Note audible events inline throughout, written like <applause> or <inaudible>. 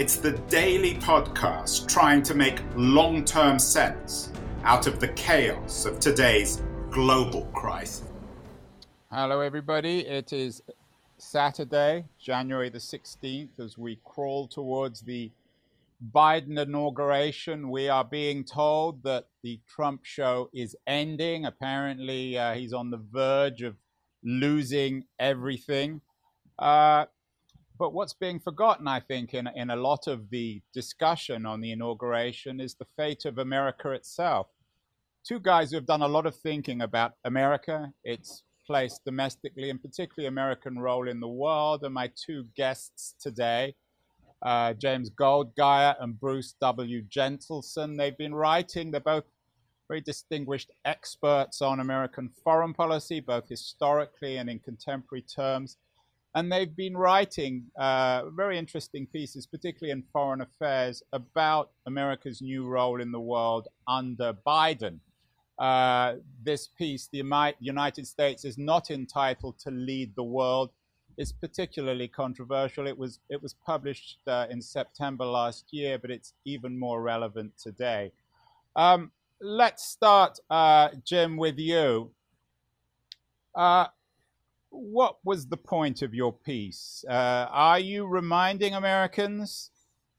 it's the daily podcast trying to make long term sense out of the chaos of today's global crisis. Hello, everybody. It is Saturday, January the 16th, as we crawl towards the Biden inauguration. We are being told that the Trump show is ending. Apparently, uh, he's on the verge of losing everything. Uh, but what's being forgotten, I think, in, in a lot of the discussion on the inauguration is the fate of America itself. Two guys who have done a lot of thinking about America, its place domestically, and particularly American role in the world, are my two guests today. Uh, James Goldgeier and Bruce W. Jentleson. They've been writing, they're both very distinguished experts on American foreign policy, both historically and in contemporary terms. And they've been writing uh, very interesting pieces, particularly in foreign affairs, about America's new role in the world under Biden. Uh, this piece, the United States is not entitled to lead the world, is particularly controversial. It was it was published uh, in September last year, but it's even more relevant today. Um, let's start, uh, Jim, with you. What was the point of your piece? Uh, are you reminding Americans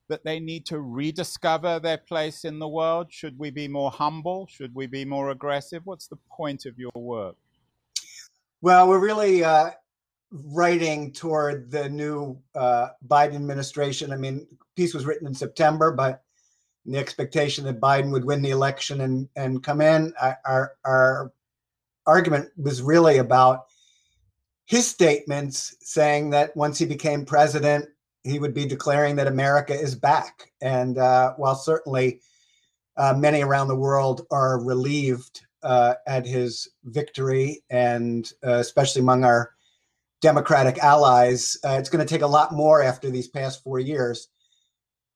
that they need to rediscover their place in the world? Should we be more humble? Should we be more aggressive? What's the point of your work? Well, we're really uh, writing toward the new uh, Biden administration. I mean, piece was written in September, but the expectation that Biden would win the election and and come in, our our argument was really about his statements saying that once he became president, he would be declaring that America is back. And uh, while certainly uh, many around the world are relieved uh, at his victory, and uh, especially among our Democratic allies, uh, it's going to take a lot more after these past four years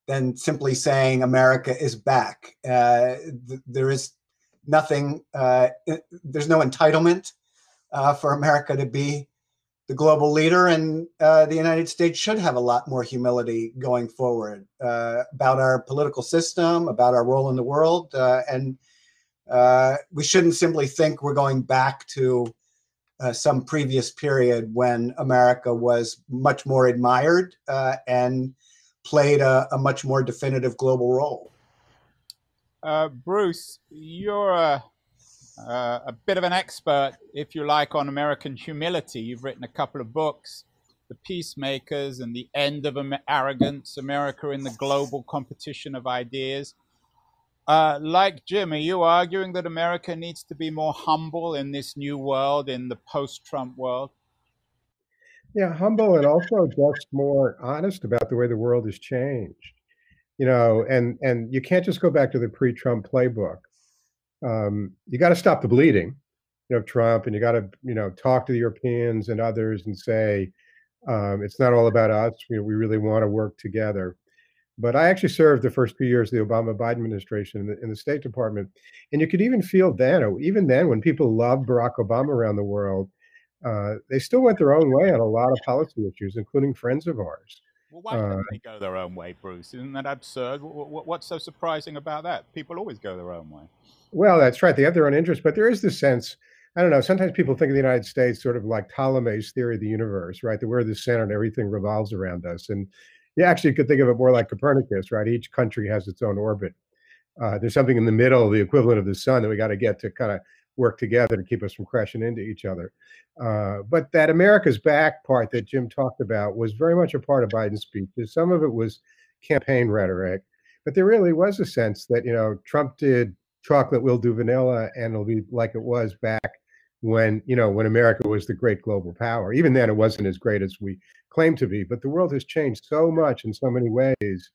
than simply saying America is back. Uh, th- there is nothing, there's no entitlement for America to be the global leader, and uh, the United States should have a lot more humility going forward uh, about our political system, about our role in the world, uh, and uh, we shouldn't simply think we're going back to uh, some previous period when America was much more admired uh, and played a, a, much more definitive global role. Bruce, you're a uh, a bit of an expert, if you like, on American humility. You've written a couple of books, The Peacemakers and The End of Arrogance, America in the Global Competition of Ideas. Uh, like Jim, are you arguing that America needs to be more humble in this new world, in the post Trump world? Yeah, humble and also just more honest about the way the world has changed. You know, and and you can't just go back to the pre-Trump playbook um, you got to stop the bleeding, you know, Trump, and you got to, you know, talk to the Europeans and others and say, um, it's not all about us. We, we really want to work together. But I actually served the first few years of the Obama Biden administration in the, in the State Department. And you could even feel then, even then, when people loved Barack Obama around the world, uh, they still went their own way on a lot of policy issues, including friends of ours. Well, why don't uh, they go their own way, Bruce? Isn't that absurd? What's so surprising about that? People always go their own way. Well, that's right. They have their own interests, but there is this sense. I don't know. Sometimes people think of the United States sort of like Ptolemy's theory of the universe, right? That we're the center and everything revolves around us. And you actually could think of it more like Copernicus, right? Each country has its own orbit. Uh, there's something in the middle, the equivalent of the sun, that we got to get to kind of work together to keep us from crashing into each other. Uh, but that America's back part that Jim talked about was very much a part of Biden's speech. Some of it was campaign rhetoric, but there really was a sense that you know Trump did chocolate will do vanilla and it'll be like it was back when you know when america was the great global power even then it wasn't as great as we claim to be but the world has changed so much in so many ways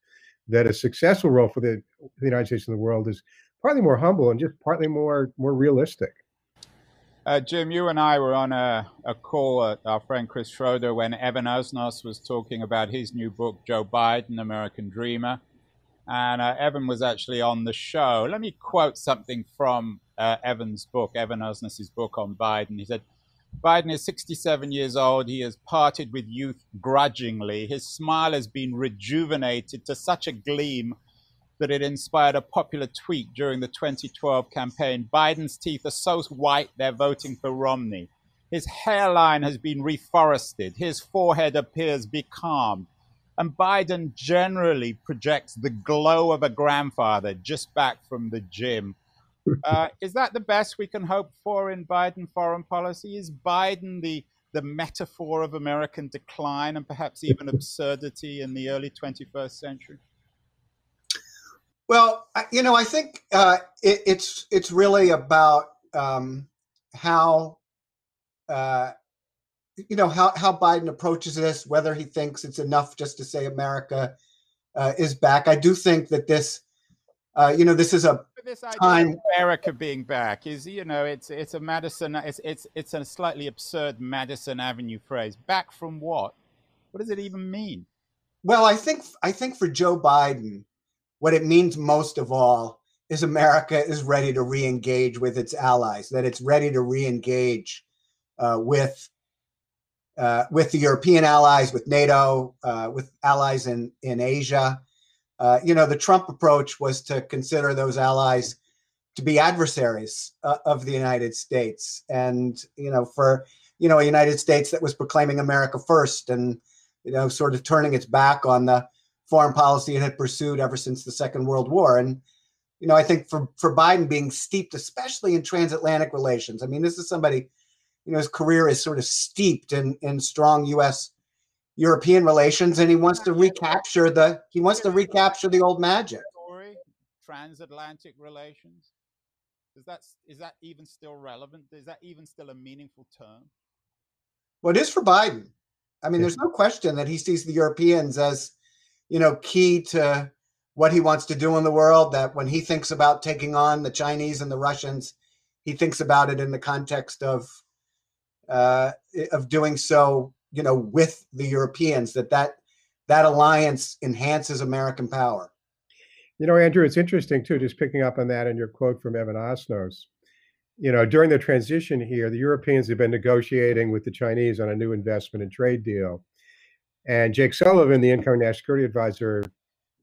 that a successful role for the, the United States in the world is partly more humble and just partly more more realistic. Uh, Jim, you and I were on a, a call at our friend Chris Schroeder when Evan Osnos was talking about his new book, Joe Biden, American Dreamer. And uh, Evan was actually on the show. Let me quote something from uh, Evan's book, Evan Osnos's book on Biden. He said, Biden is 67 years old. He has parted with youth grudgingly. His smile has been rejuvenated to such a gleam that it inspired a popular tweet during the 2012 campaign. Biden's teeth are so white they're voting for Romney. His hairline has been reforested. His forehead appears becalmed. And Biden generally projects the glow of a grandfather just back from the gym. <laughs> Uh, is that the best we can hope for in Biden foreign policy? Is Biden the the metaphor of American decline and perhaps even <laughs> absurdity in the early 21st century? Well, you know, I think uh, it, it's it's really about um, how uh, you know how how Biden approaches this, whether he thinks it's enough just to say America uh, is back. I do think that this, uh, you know, this is a this idea time. America being back is, you know, it's it's a Madison, it's it's it's a slightly absurd Madison Avenue phrase. Back from what? What does it even mean? Well, I think I think for Joe Biden, what it means most of all is America is ready to re-engage with its allies, that it's ready to re-engage uh, with uh, with the European allies, with NATO, uh, with allies in in Asia. Uh, you know, the Trump approach was to consider those allies to be adversaries uh, of the United States, and you know, for you know, a United States that was proclaiming America first, and you know, sort of turning its back on the foreign policy it had pursued ever since the Second World War. And you know, I think for for Biden being steeped, especially in transatlantic relations. I mean, this is somebody, you know, his career is sort of steeped in in strong U.S. European relations, and he wants to recapture the he wants to recapture the old magic. Transatlantic relations. Is that is that even still relevant? Is that even still a meaningful term? Well, it is for Biden. I mean, there's no question that he sees the Europeans as you know, key to what he wants to do in the world. That when he thinks about taking on the Chinese and the Russians, he thinks about it in the context of uh, of doing so, you know, with the Europeans. That that that alliance enhances American power. You know, Andrew, it's interesting too, just picking up on that and your quote from Evan Osnos. You know, during the transition here, the Europeans have been negotiating with the Chinese on a new investment and trade deal. And Jake Sullivan, the incoming national security advisor,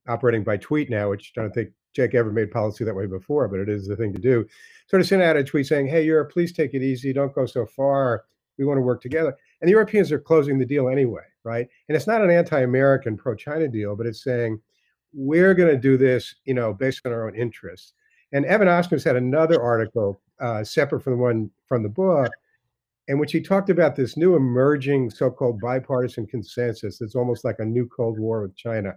operating by tweet now, which I don't think Jake ever made policy that way before, but it is the thing to do. Sort of sent out a tweet saying, "Hey, Europe, please take it easy. Don't go so far. We want to work together." And the Europeans are closing the deal anyway, right? And it's not an anti-American, pro-China deal, but it's saying we're going to do this, you know, based on our own interests. And Evan Osnos had another article uh, separate from the one from the book in which he talked about this new emerging so-called bipartisan consensus that's almost like a new cold war with china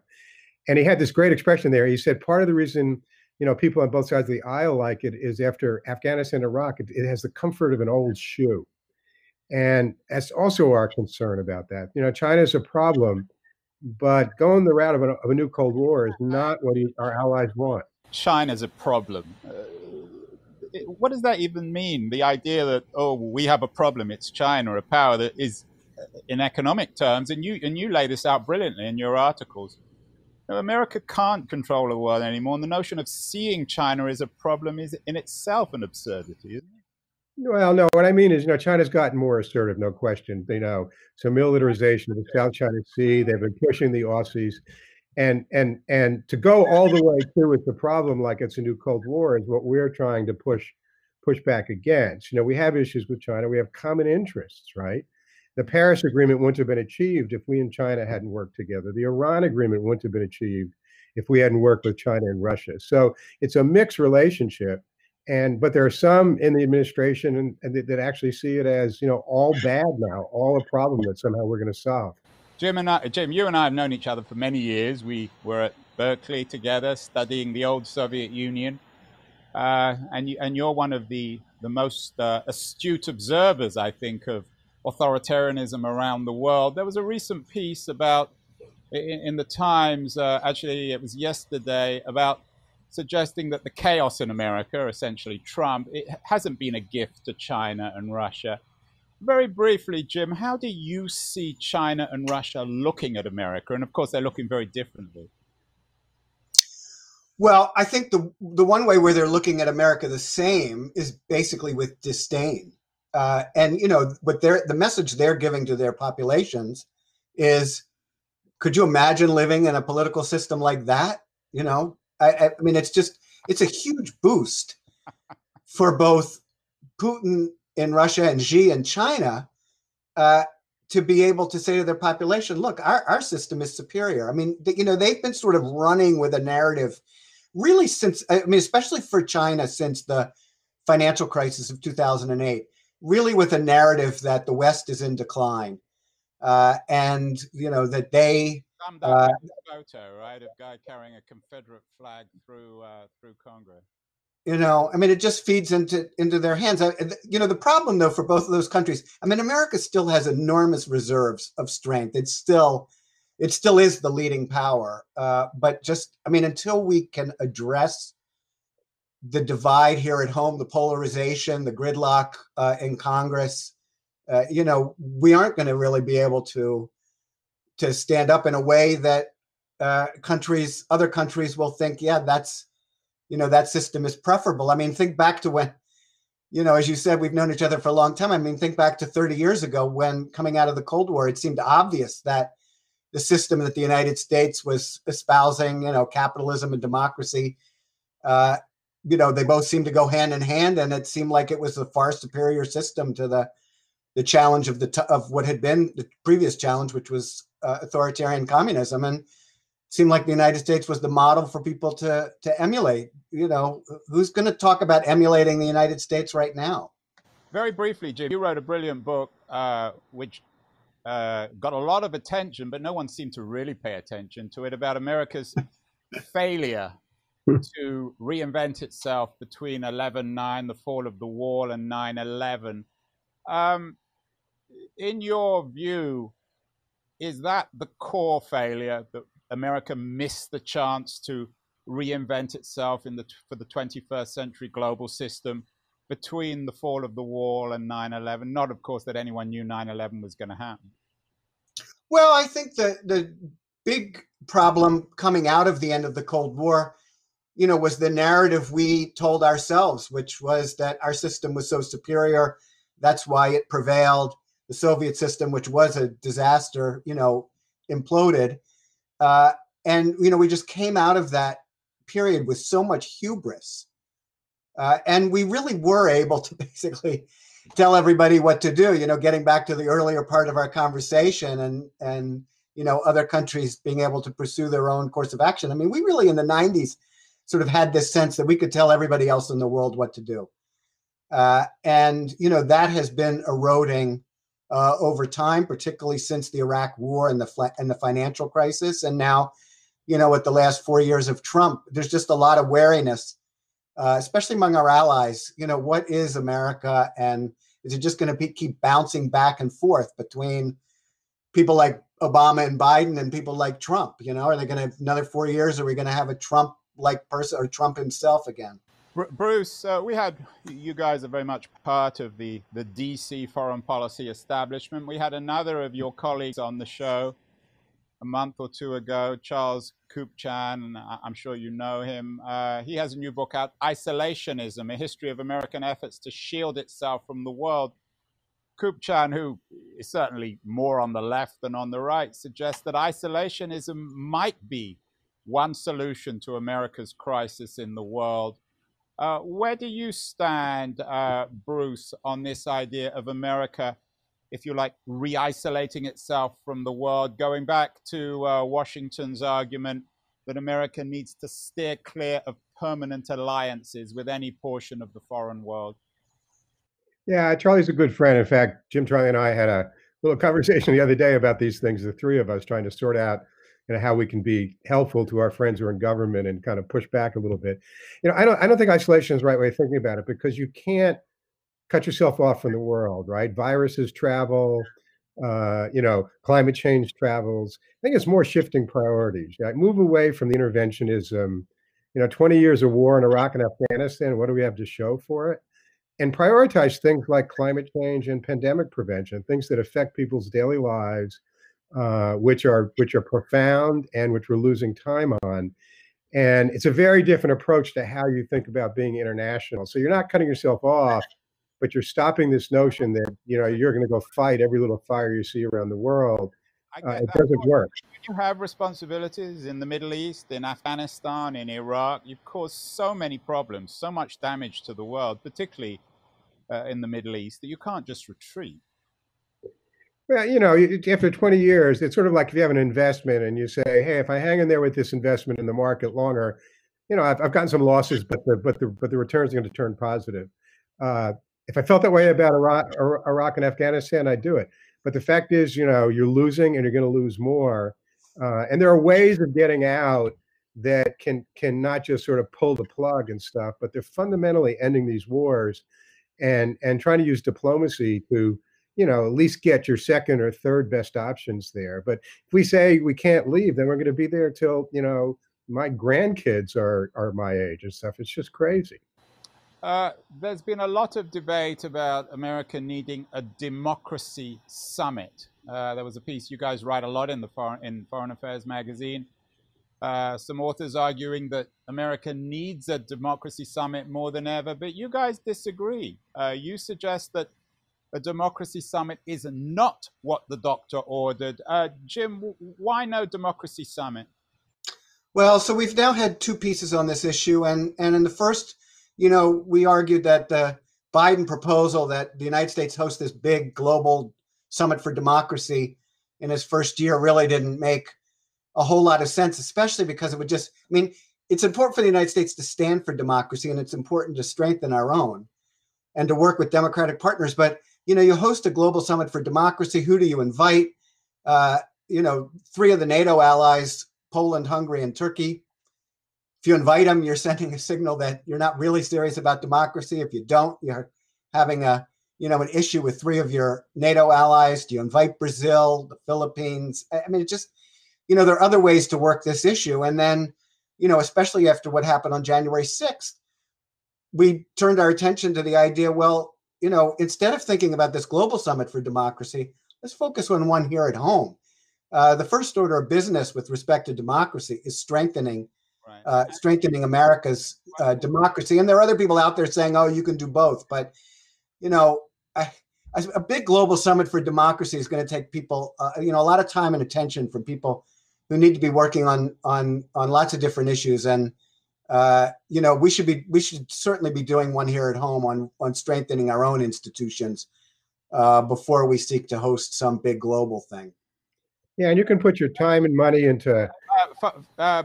and he had this great expression there he said part of the reason you know people on both sides of the aisle like it is after afghanistan iraq it, it has the comfort of an old shoe and that's also our concern about that you know china is a problem but going the route of a, of a new cold war is not what he, our allies want China is a problem uh, what does that even mean? The idea that oh, we have a problem. It's China, a power that is, in economic terms, and you and you lay this out brilliantly in your articles. America can't control the world anymore, and the notion of seeing China as a problem is in itself an absurdity, isn't it? Well, no. What I mean is, you know, China's gotten more assertive, no question. You know, so militarization of the South China Sea. They've been pushing the Aussies and and and to go all the way through with the problem like it's a new cold war is what we're trying to push push back against you know we have issues with china we have common interests right the paris agreement wouldn't have been achieved if we and china hadn't worked together the iran agreement wouldn't have been achieved if we hadn't worked with china and russia so it's a mixed relationship and but there are some in the administration and, and that, that actually see it as you know all bad now all a problem that somehow we're going to solve Jim and I, Jim, you and I have known each other for many years. We were at Berkeley together, studying the old Soviet Union, uh, and you, and you're one of the the most uh, astute observers, I think, of authoritarianism around the world. There was a recent piece about in, in the Times, uh, actually, it was yesterday, about suggesting that the chaos in America, essentially Trump, it hasn't been a gift to China and Russia. Very briefly, Jim, how do you see China and Russia looking at America? And of course, they're looking very differently. Well, I think the the one way where they're looking at America the same is basically with disdain, uh, and you know, what they're the message they're giving to their populations is, could you imagine living in a political system like that? You know, I, I mean, it's just it's a huge boost for both Putin in Russia and Xi in China uh, to be able to say to their population, "Look, our our system is superior." I mean, you know, they've been sort of running with a narrative really since I mean, especially for China since the financial crisis of 2008, really with a narrative that the West is in decline, uh, and you know that they. Uh, photo, right, of guy carrying a Confederate flag through uh, through Congress. You know, I mean, it just feeds into into their hands. I, you know, the problem though for both of those countries, I mean, America still has enormous reserves of strength. It's still it still is the leading power. Uh, but just, I mean, until we can address the divide here at home, the polarization, the gridlock uh, in Congress, uh, you know, we aren't going to really be able to to stand up in a way that uh, countries, other countries, will think, yeah, that's, you know, that system is preferable. I mean, think back to when, you know, as you said, we've known each other for a long time. I mean, think back to 30 years ago when coming out of the Cold War, it seemed obvious that the system that the United States was espousing, you know, capitalism and democracy, uh, you know, they both seemed to go hand in hand, and it seemed like it was a far superior system to the the challenge of the t- of what had been the previous challenge, which was uh, authoritarian communism, and seemed like the United States was the model for people to to emulate. You know, who's going to talk about emulating the United States right now? Very briefly, Jim, you wrote a brilliant book, uh, which uh, got a lot of attention, but no one seemed to really pay attention to it about America's <laughs> failure to reinvent itself between 11 9, the fall of the wall, and 9 11. Um, in your view, is that the core failure that America missed the chance to reinvent itself in the for the 21st century global system between the fall of the wall and 9-11 not of course that anyone knew 9-11 was going to happen. Well i think that the big problem coming out of the end of the cold war you know was the narrative we told ourselves which was that our system was so superior that's why it prevailed the soviet system which was a disaster you know imploded uh, and you know we just came out of that period with so much hubris uh, and we really were able to <laughs> basically tell everybody what to do. You know, getting back to the earlier part of our conversation, and and you know other countries being able to pursue their own course of action. I mean, we really in the '90s sort of had this sense that we could tell everybody else in the world what to do, uh, and you know that has been eroding. Uh, over time, particularly since the Iraq War and the and the financial crisis, and now, you know, with the last four years of Trump, there's just a lot of wariness uh, especially among our allies. You know, what is America, and is it just going to keep bouncing back and forth between people like Obama and Biden and people like Trump? You know, are they going to another four years? Are we going to have a Trump-like person or Trump himself again? Bruce, uh, we had you guys are very much part of the the DC foreign policy establishment. We had another of your colleagues on the show a month or two ago, Charles Kupchan, I'm sure you know him. Uh, he has a new book out, Isolationism, A History of American Efforts to Shield Itself from the World. Kupchan, who is certainly more on the left than on the right, suggests that isolationism might be one solution to America's crisis in the world. Uh, where do you stand, uh, Bruce, on this idea of America if you like, re isolating itself from the world, going back to uh, Washington's argument that America needs to steer clear of permanent alliances with any portion of the foreign world. Yeah, Charlie's a good friend. In fact, Jim Charlie and I had a little conversation the other day about these things, the three of us trying to sort out know, how we can be helpful to our friends who are in government and kind of push back a little bit. You know, I don't I don't think isolation is the right way of thinking about it because you can't cut yourself off from the world, right? Viruses travel, uh, you know, climate change travels. I think it's more shifting priorities. Right? Move away from the interventionism. You know, 20 years of war in Iraq and Afghanistan. What do we have to show for it? And prioritize things like climate change and pandemic prevention, things that affect people's daily lives, uh, which are which are profound and which we're losing time on. And it's a very different approach to how you think about being international. So you're not cutting yourself off but you're stopping this notion that you know you're going to go fight every little fire you see around the world. Uh, it doesn't work. You have responsibilities in the Middle East, in Afghanistan, in Iraq. You've caused so many problems, so much damage to the world, particularly uh, in the Middle East, that you can't just retreat. Well, you know, after 20 years, it's sort of like if you have an investment and you say, "Hey, if I hang in there with this investment in the market longer, you know, I've, I've gotten some losses, but the but the but the returns are going to turn positive." Uh, if I felt that way about Iraq, Iraq and Afghanistan, I'd do it. But the fact is, you know, you're losing and you're going to lose more. Uh, and there are ways of getting out that can can not just sort of pull the plug and stuff, but they're fundamentally ending these wars and and trying to use diplomacy to you know at least get your second or third best options there. But if we say we can't leave, then we're going to be there till you know my grandkids are are my age and stuff. It's just crazy. Uh, there's been a lot of debate about America needing a democracy summit. Uh, there was a piece you guys write a lot in the foreign, in Foreign Affairs magazine. Uh, some authors arguing that America needs a democracy summit more than ever, but you guys disagree. Uh, you suggest that a democracy summit is not what the doctor ordered. Uh, Jim, why no democracy summit? Well, so we've now had two pieces on this issue, and and in the first you know, we argued that the Biden proposal that the United States host this big global summit for democracy in his first year really didn't make a whole lot of sense, especially because it would just, I mean, it's important for the United States to stand for democracy and it's important to strengthen our own and to work with democratic partners. But, you know, you host a global summit for democracy. Who do you invite? Uh, you know, three of the NATO allies, Poland, Hungary, and Turkey, if you invite them, you're <laughs> sending a signal that you're not really serious about democracy. If you don't, you're having a you know an issue with three of your NATO allies. Do you invite Brazil, the Philippines? I mean, it just you know there are other ways to work this issue. And then you know, especially after what happened on January 6th, we turned our attention to the idea. Well, you know, instead of thinking about this global summit for democracy, let's focus on one here at home. Uh, the first order of business with respect to democracy is strengthening right. uh, strengthening America's uh, democracy. And there are other people out there saying, "Oh, you can do both." But you know, I, a big global summit for democracy is going to take people, uh, you know, a lot of time and attention from people who need to be working on on on lots of different issues. And uh, you know, we should be we should certainly be doing one here at home on on strengthening our own institutions uh, before we seek to host some big global thing. Yeah, and you can put your time and money into. Uh, uh,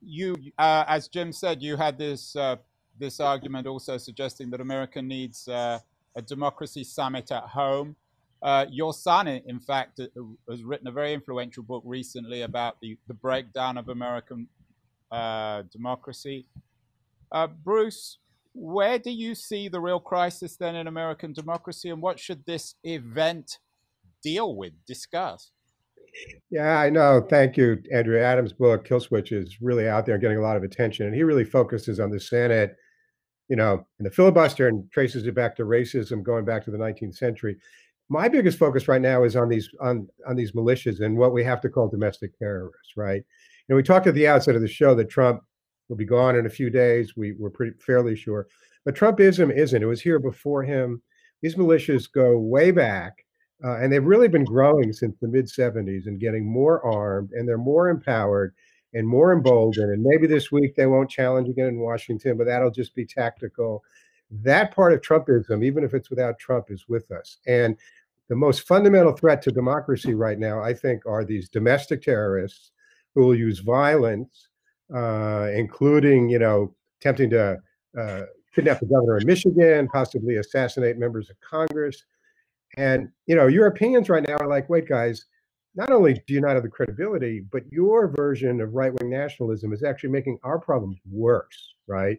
you, uh, as Jim said, you had this uh, this argument also suggesting that America needs uh, a democracy summit at home. Uh, your son, in fact, uh, has written a very influential book recently about the, the breakdown of American uh, democracy. Bruce, where do you see the real crisis then in American democracy, and what should this event deal with, discuss? Yeah, I know. Thank you, Andrew. Adams' book, Kill Switch, is really out there getting a lot of attention. And he really focuses on the Senate, you know, and the filibuster and traces it back to racism going back to the 19th century. My biggest focus right now is on these on on these militias and what we have to call domestic terrorists, right? Know, we talked at the outset of the show that Trump will be gone in a few days. We were pretty fairly sure. But Trumpism isn't. It was here before him. These militias go way back uh, and they've really been growing since the mid 70s and getting more armed and they're more empowered and more emboldened. And maybe this week they won't challenge again in Washington, but that'll just be tactical. That part of Trumpism, even if it's without Trump, is with us. And the most fundamental threat to democracy right now, I think, are these domestic terrorists who will use violence, uh, including, you know, attempting to uh, kidnap the governor of Michigan, possibly assassinate members of Congress. And you know, Europeans right now are like, wait, guys, not only do you not have the credibility, but your version of right-wing nationalism is actually making our problems worse, right?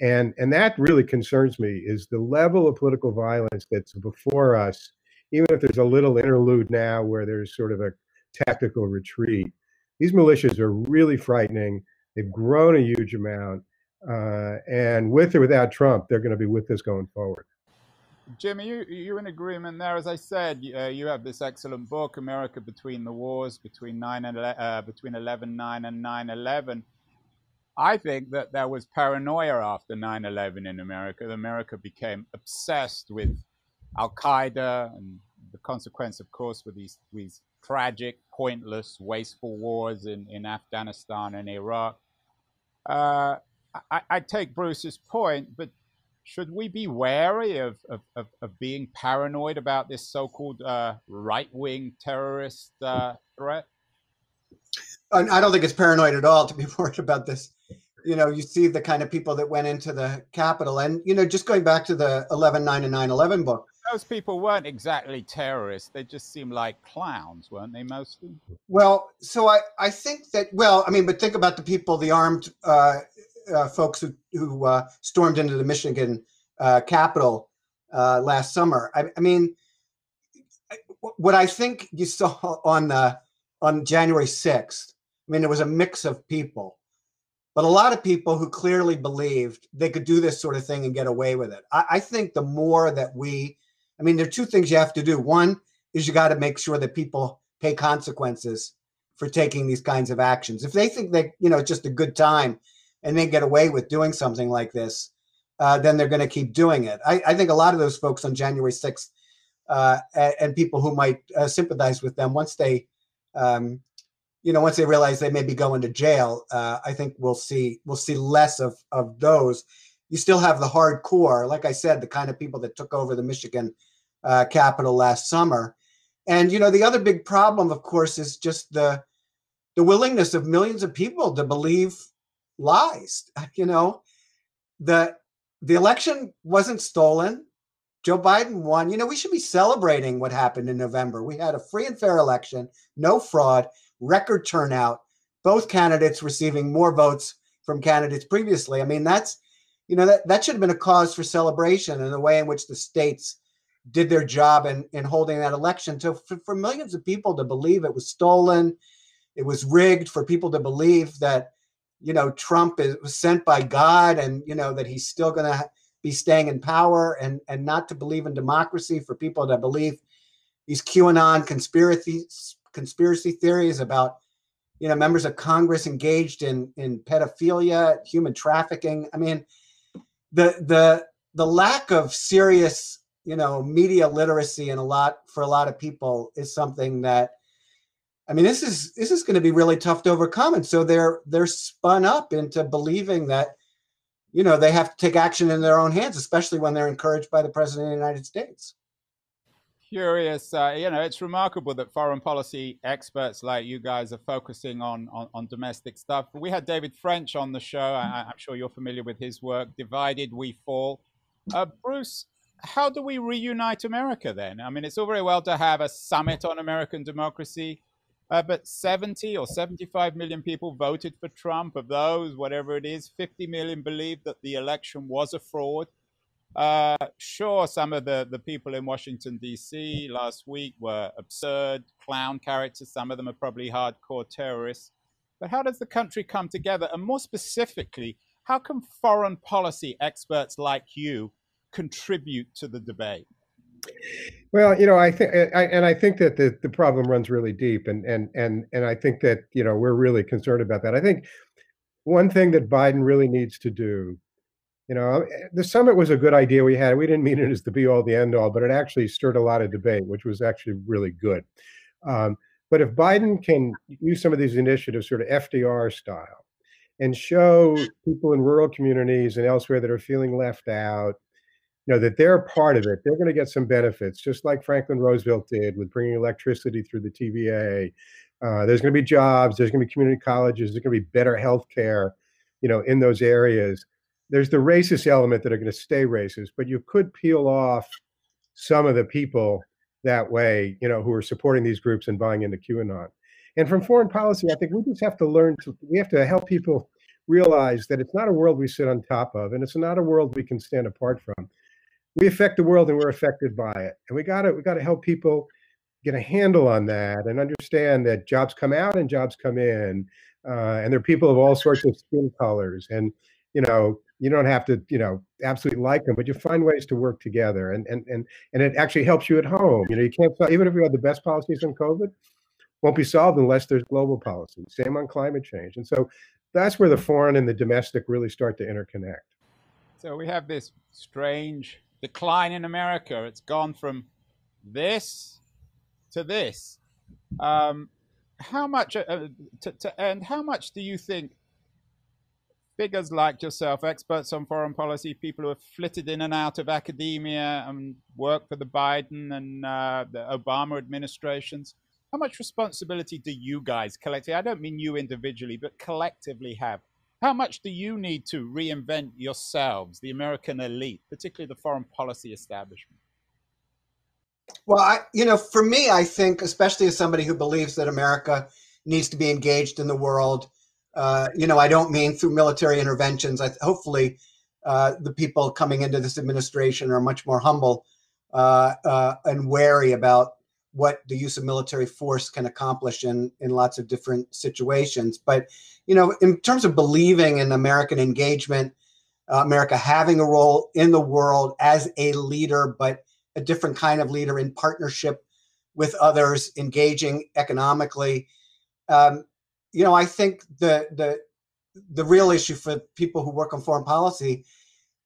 And and that really concerns me is the level of political violence that's before us even if there's a little interlude now where there's sort of a tactical retreat, these militias are really frightening. They've grown a huge amount. Uh, and with or without Trump, they're going to be with us going forward. Jimmy, you you're in agreement there? As I said, uh, you have this excellent book, America Between the Wars, between nine and uh, between eleven nine and nine eleven. I think that there was paranoia after 9/11 in America. America became obsessed with Al Qaeda, and the consequence, of course, were these these tragic, pointless, wasteful wars in in Afghanistan and Iraq. Uh, I, I take Bruce's point, but should we be wary of, of, of, of being paranoid about this so-called uh, right-wing terrorist uh, threat? I don't think it's paranoid at all to be <laughs> worried about this. You know, you see the kind of people that went into the Capitol, and you know, just going back to the 11/9 and 9/11 book. Those people weren't exactly terrorists; they just seemed like clowns, weren't they? Mostly. Well, so I I think that well, I mean, but think about the people, the armed uh, uh, folks who who uh, stormed into the Michigan uh, Capitol uh, last summer. I, I, mean, what I think you <laughs> saw on the on January sixth. I mean, it was a mix of people, but a lot of people who clearly believed they could do this sort of thing and get away with it. I, I think the more that we, I mean, there are two things you have to do. One is you got to make sure that people pay consequences for taking these kinds of actions. If they think that you know it's just a good time and they get away with doing something like this, uh, then they're going to keep doing it. I, I, think a lot of those folks on January 6th uh, and, and, people who might uh, sympathize with them once they, um, you know, once they realize they may be going to jail, uh, I think we'll see we'll see less of of those. You still have the hardcore, like I said, the kind of people that took over the Michigan uh, Capitol last summer. And you know, the other big problem, of course, is just the the willingness of millions of people to believe lies. <laughs> You know, the the election wasn't stolen. Joe Biden won. You know, we should be celebrating what happened in November. We had a free and fair election, no fraud, record turnout, both candidates receiving more votes from candidates previously. I mean, that's you know that that should have been a cause for celebration in the way in which the states did their job in, in holding that election. So for, for millions of people to believe it was stolen, it was rigged, for people to believe that you know Trump is, was sent by God, and you know that he's still going to be staying in power, and and not to believe in democracy for people to believe these QAnon conspiracy conspiracy theories about you know members of Congress engaged in in pedophilia, human trafficking. I mean, the the the lack of serious you know media literacy and a lot for a lot of people is something that I mean, this is this is going to be really tough to overcome, and so they're they're spun up into believing that, you know, they have to take action in their own hands, especially when they're encouraged by the president of the United States. Curious, uh, you know, it's remarkable that foreign policy experts like you guys are focusing on on, on domestic stuff. We had David French on the show. I, am sure you're familiar with his work. Divided we fall. Uh, Bruce, how do we reunite America then? I mean, it's all very well to have a summit on American democracy uh, but 70 or 75 million people voted for Trump. Of those, whatever it is, 50 million believed that the election was a fraud. Uh, sure, some of the, the people in Washington, D.C. last week were absurd clown characters. Some of them are probably hardcore terrorists. But how does the country come together? And more specifically, how can foreign policy experts like you contribute to the debate? Well, you know, I think, and I think that the, the problem runs really deep, and and and and I think that you know we're really concerned about that. I think one thing that Biden really needs to do, you know, the summit was a good idea we had. We didn't mean it as the be all, the end all, but it actually stirred a lot of debate, which was actually really good. Um, but if Biden can use some of these initiatives, sort of FDR style, and show people in rural communities and elsewhere that are feeling left out you know that they're part of it they're going to get some benefits just like franklin roosevelt did with bringing electricity through the tva uh, there's going to be jobs there's going to be community colleges there's going to be better health care you know in those areas there's the racist element that are going to stay racist but you could peel off some of the people that way you know who are supporting these groups and buying into qanon and from foreign policy i think we just have to learn to we have to help people realize that it's not a world we sit on top of and it's not a world we can stand apart from we affect the world and we're affected by it. And we got to we got to help people get a handle on that and understand that jobs come out and jobs come in, uh, and there are people of all sorts of skin colors. And you know, you don't have to you know absolutely like them, but you find ways to work together. And and and and it actually helps you at home. You know, you can't even if you have the best policies on COVID, won't be solved unless there's global policy. Same on climate change. And so that's where the foreign and the domestic really start to interconnect. So we have this strange decline in America. It's gone from this to this. Um, how much, uh, uh, to, to, and how much do you think figures like yourself, experts on foreign policy, people who have flitted in and out of academia and worked for the Biden and uh, the Obama administrations, how much responsibility do you guys collectively, I don't mean you individually, but collectively have how much do you need to reinvent yourselves, the American elite, particularly the foreign policy establishment? Well, I, you know, for me, I think, especially as somebody who believes that America needs to be engaged in the world, uh, you know, I don't mean through military interventions. I, hopefully, uh, the people coming into this administration are much more humble uh, uh and wary about what the use of military force can accomplish in in lots of different situations. But you know, in terms of believing in American engagement, uh, America having a role in the world as a leader, but a different kind of leader in partnership with others, engaging economically. Um, you know, I think the the the real issue for people who work on foreign policy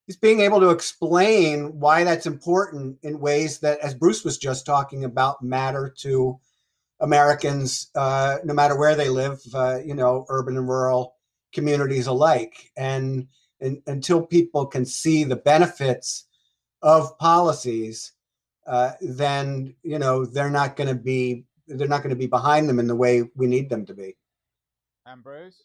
is being able to explain why that's important in ways that, as Bruce was just talking about, matter to Americans, uh, no matter where they live, uh, you know, urban and rural communities alike. And, and until people can see the benefits of policies, uh, then you know they're not going to be they're not going to be behind them in the way we need them to be. Ambrose.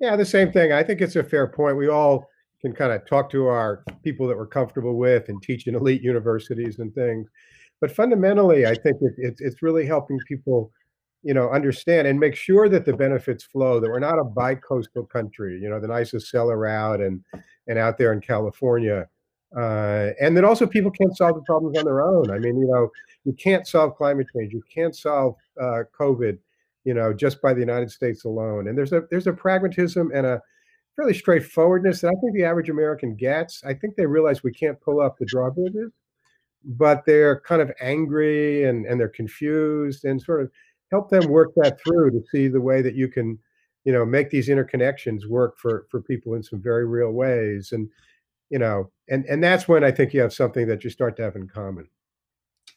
Yeah, the same thing. I think it's a fair point. We all can kind of talk to our people that we're comfortable with and teach in elite universities and things. But fundamentally, I think it, it, it's really helping people, you know, understand and make sure that the benefits flow. That we're not a bi-coastal country. You know, the nicest seller route and and out there in California, uh, and that also people can't solve the problems on their own. I mean, you know, you can't solve climate change. You can't solve uh, COVID, you know, just by the United States alone. And there's a there's a pragmatism and a fairly straightforwardness that I think the average American gets. I think they realize we can't pull up the drawbridges, but they're kind of angry and, and they're confused and sort of help them work that through to see the way that you can, you know, make these interconnections work for for people in some very real ways. And, you know, and and that's when I think you have something that you start to have in common.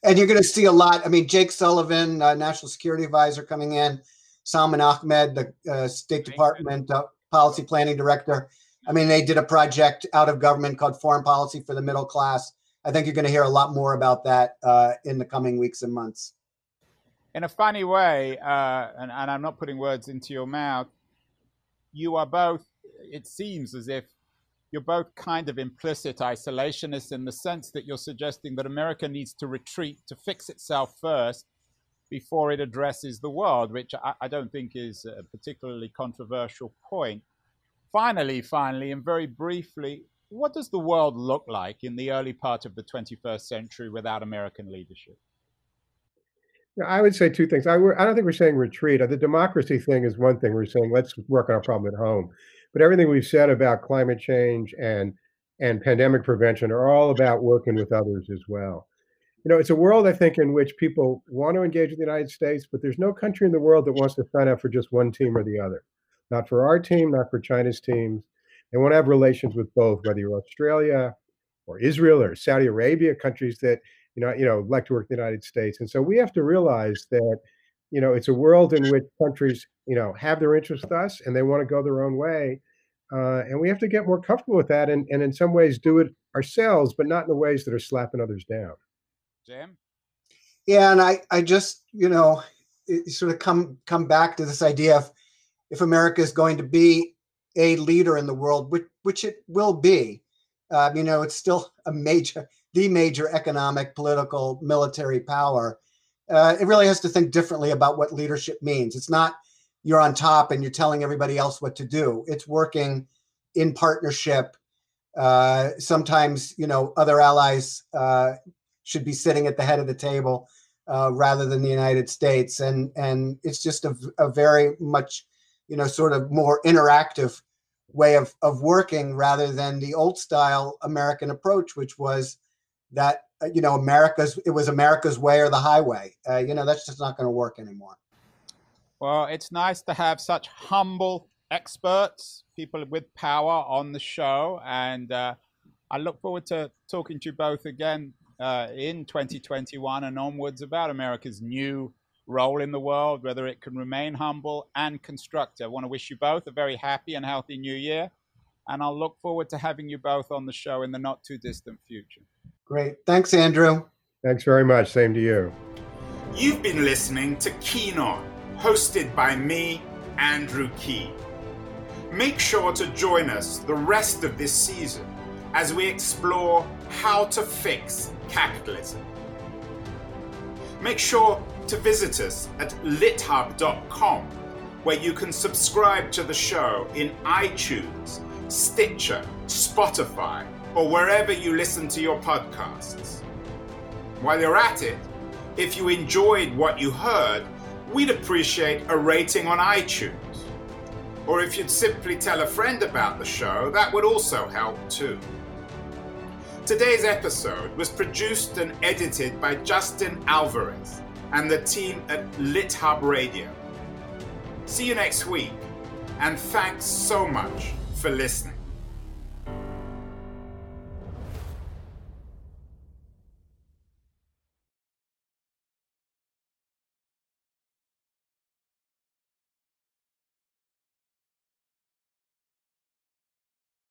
And you're going to see a lot. I mean, Jake Sullivan, uh, National Security Advisor, coming in. Salman Ahmed, the uh, State Department uh, policy planning director. I mean, they did a project out of government called Foreign Policy for the Middle Class. I think you're going to hear a lot more about that uh, in the coming weeks and months. In a funny way, uh, and, and I'm not putting words into your mouth, you are both, it seems as if you're both kind of implicit isolationists in the sense that you're suggesting that America needs to retreat to fix itself first before it addresses the world, which I, I don't think is a particularly controversial point. Finally, finally, and very briefly, what does the world look like in the early part of the 21st century without American leadership? I would say two things. I, I, don't think we're saying retreat. The democracy thing is one thing. We're saying let's work on our problem at home. But everything we've said about climate change and and pandemic prevention are all about working with others as well you know, it's a world I think in which people want to engage with the United States, but there's no country in the world that wants to sign up for just one team or the other. Not for our team, not for China's teams. They want to have relations with both, whether you're Australia or Israel or Saudi Arabia, countries that you know, you know, like to work in the United States. And so we have to realize that, you know, it's a world in which countries, you know, have their interests with us and they want to go their own way. Uh, and we have to get more comfortable with that and, and in some ways do it ourselves, but not in the ways that are slapping others down. Jim? Yeah, and I, I just, you know, sort of come come back to this idea of if America is going to be a leader in the world, which which it will be, uh, you know, it's still a major, the major economic, political, military power. Uh, it really has to think differently about what leadership means. It's not you're on top and you're telling everybody else what to do. It's working in partnership Uh, sometimes, you know, other allies uh, should be sitting at the head of the table uh, rather than the United States, and and it's just a, a very much, you know, sort of more interactive way of of working rather than the old style American approach, which was that you know America's it was America's way or the highway. Uh, you know, that's just not going to work anymore. Well, it's nice to have such humble experts, people with power on the show. And uh, I look forward to talking to you both again uh, in 2021 and onwards about America's new role in the world, whether it can remain humble and constructive. I want to wish you both a very happy and healthy new year. And I'll look forward to having you both on the show in the not too distant future. Great. Thanks, Andrew. Thanks very much. Same to you. You've been listening to Keen On, hosted by me, Andrew Keen. Make sure to join us the rest of this season as we explore how to fix capitalism. Make sure to visit us at lithub.com, where you can subscribe to the show in iTunes, Stitcher, Spotify, or wherever you listen to your podcasts. While you're at it, if you enjoyed what you heard, we'd appreciate a rating on iTunes. Or if you'd simply tell a friend about the show, that would also help too. Today's episode was produced and edited by Justin Alvarez and the team at LitHub Radio. See you next week, and thanks so much for listening.